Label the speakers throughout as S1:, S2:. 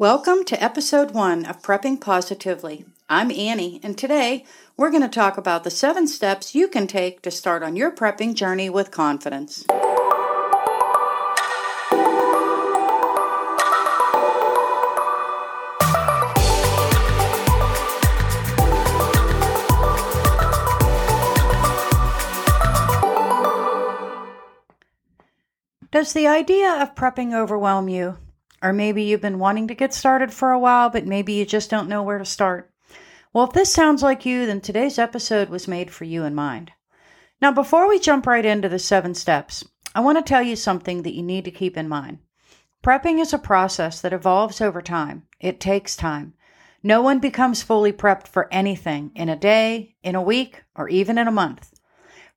S1: Welcome to episode one of Prepping Positively. I'm Annie, and today we're going to talk about the seven steps you can take to start on your prepping journey with confidence. Does the idea of prepping overwhelm you? Or maybe you've been wanting to get started for a while, but maybe you just don't know where to start. Well, if this sounds like you, then today's episode was made for you in mind. Now, before we jump right into the seven steps, I want to tell you something that you need to keep in mind. Prepping is a process that evolves over time. It takes time. No one becomes fully prepped for anything in a day, in a week, or even in a month.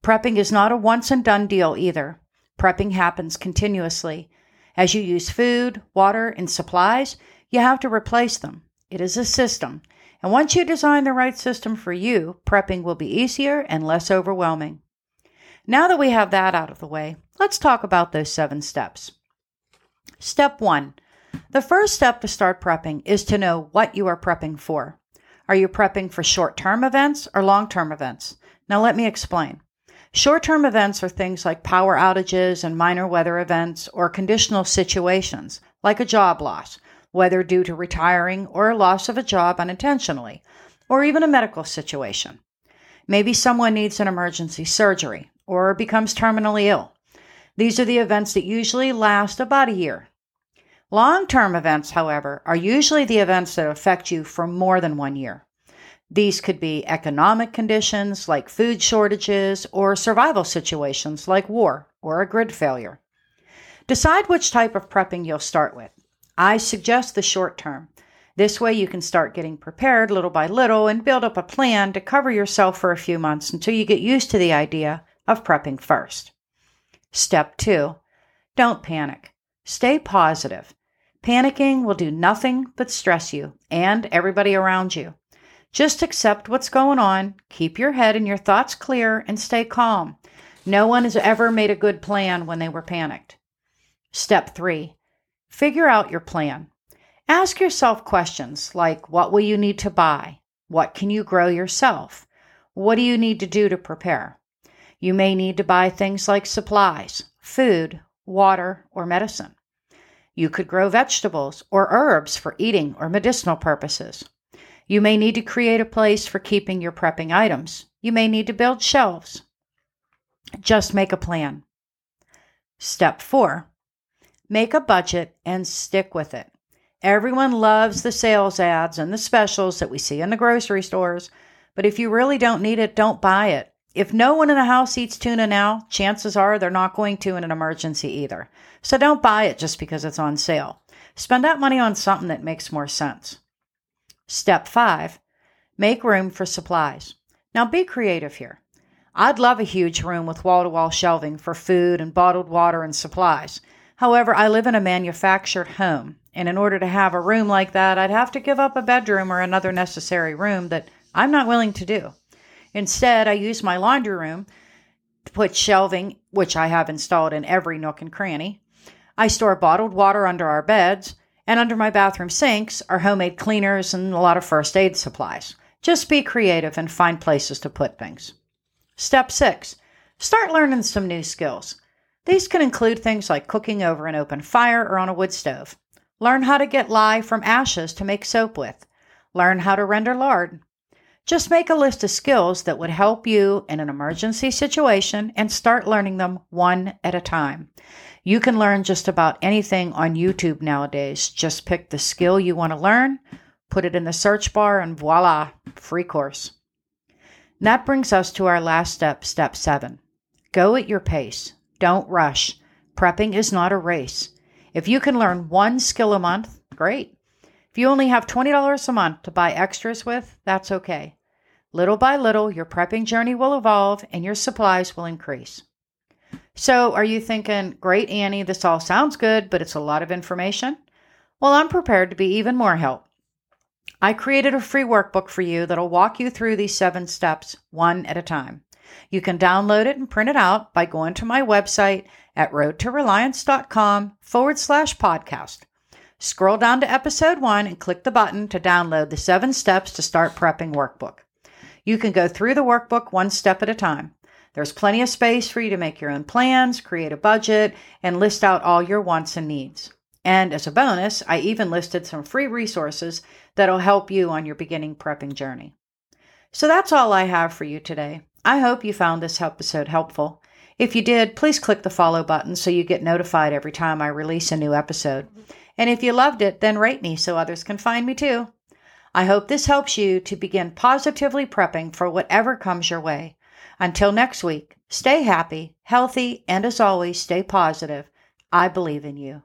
S1: Prepping is not a once and done deal either. Prepping happens continuously. As you use food, water, and supplies, you have to replace them. It is a system. And once you design the right system for you, prepping will be easier and less overwhelming. Now that we have that out of the way, let's talk about those seven steps. Step one the first step to start prepping is to know what you are prepping for. Are you prepping for short term events or long term events? Now, let me explain. Short term events are things like power outages and minor weather events or conditional situations, like a job loss, whether due to retiring or loss of a job unintentionally, or even a medical situation. Maybe someone needs an emergency surgery or becomes terminally ill. These are the events that usually last about a year. Long term events, however, are usually the events that affect you for more than one year. These could be economic conditions like food shortages or survival situations like war or a grid failure. Decide which type of prepping you'll start with. I suggest the short term. This way, you can start getting prepared little by little and build up a plan to cover yourself for a few months until you get used to the idea of prepping first. Step two don't panic. Stay positive. Panicking will do nothing but stress you and everybody around you. Just accept what's going on, keep your head and your thoughts clear, and stay calm. No one has ever made a good plan when they were panicked. Step three, figure out your plan. Ask yourself questions like what will you need to buy? What can you grow yourself? What do you need to do to prepare? You may need to buy things like supplies, food, water, or medicine. You could grow vegetables or herbs for eating or medicinal purposes. You may need to create a place for keeping your prepping items. You may need to build shelves. Just make a plan. Step four make a budget and stick with it. Everyone loves the sales ads and the specials that we see in the grocery stores, but if you really don't need it, don't buy it. If no one in the house eats tuna now, chances are they're not going to in an emergency either. So don't buy it just because it's on sale. Spend that money on something that makes more sense. Step five, make room for supplies. Now be creative here. I'd love a huge room with wall to wall shelving for food and bottled water and supplies. However, I live in a manufactured home, and in order to have a room like that, I'd have to give up a bedroom or another necessary room that I'm not willing to do. Instead, I use my laundry room to put shelving, which I have installed in every nook and cranny. I store bottled water under our beds, and under my bathroom sinks are homemade cleaners and a lot of first aid supplies. Just be creative and find places to put things. Step six, start learning some new skills. These can include things like cooking over an open fire or on a wood stove. Learn how to get lye from ashes to make soap with. Learn how to render lard. Just make a list of skills that would help you in an emergency situation and start learning them one at a time. You can learn just about anything on YouTube nowadays. Just pick the skill you want to learn, put it in the search bar, and voila, free course. And that brings us to our last step, step seven. Go at your pace. Don't rush. Prepping is not a race. If you can learn one skill a month, great. If you only have $20 a month to buy extras with, that's okay. Little by little, your prepping journey will evolve and your supplies will increase. So, are you thinking, great, Annie, this all sounds good, but it's a lot of information? Well, I'm prepared to be even more help. I created a free workbook for you that'll walk you through these seven steps one at a time. You can download it and print it out by going to my website at roadtoreliance.com forward slash podcast. Scroll down to episode one and click the button to download the seven steps to start prepping workbook. You can go through the workbook one step at a time. There's plenty of space for you to make your own plans, create a budget, and list out all your wants and needs. And as a bonus, I even listed some free resources that'll help you on your beginning prepping journey. So that's all I have for you today. I hope you found this episode helpful. If you did, please click the follow button so you get notified every time I release a new episode. And if you loved it, then rate me so others can find me too. I hope this helps you to begin positively prepping for whatever comes your way. Until next week, stay happy, healthy, and as always, stay positive. I believe in you.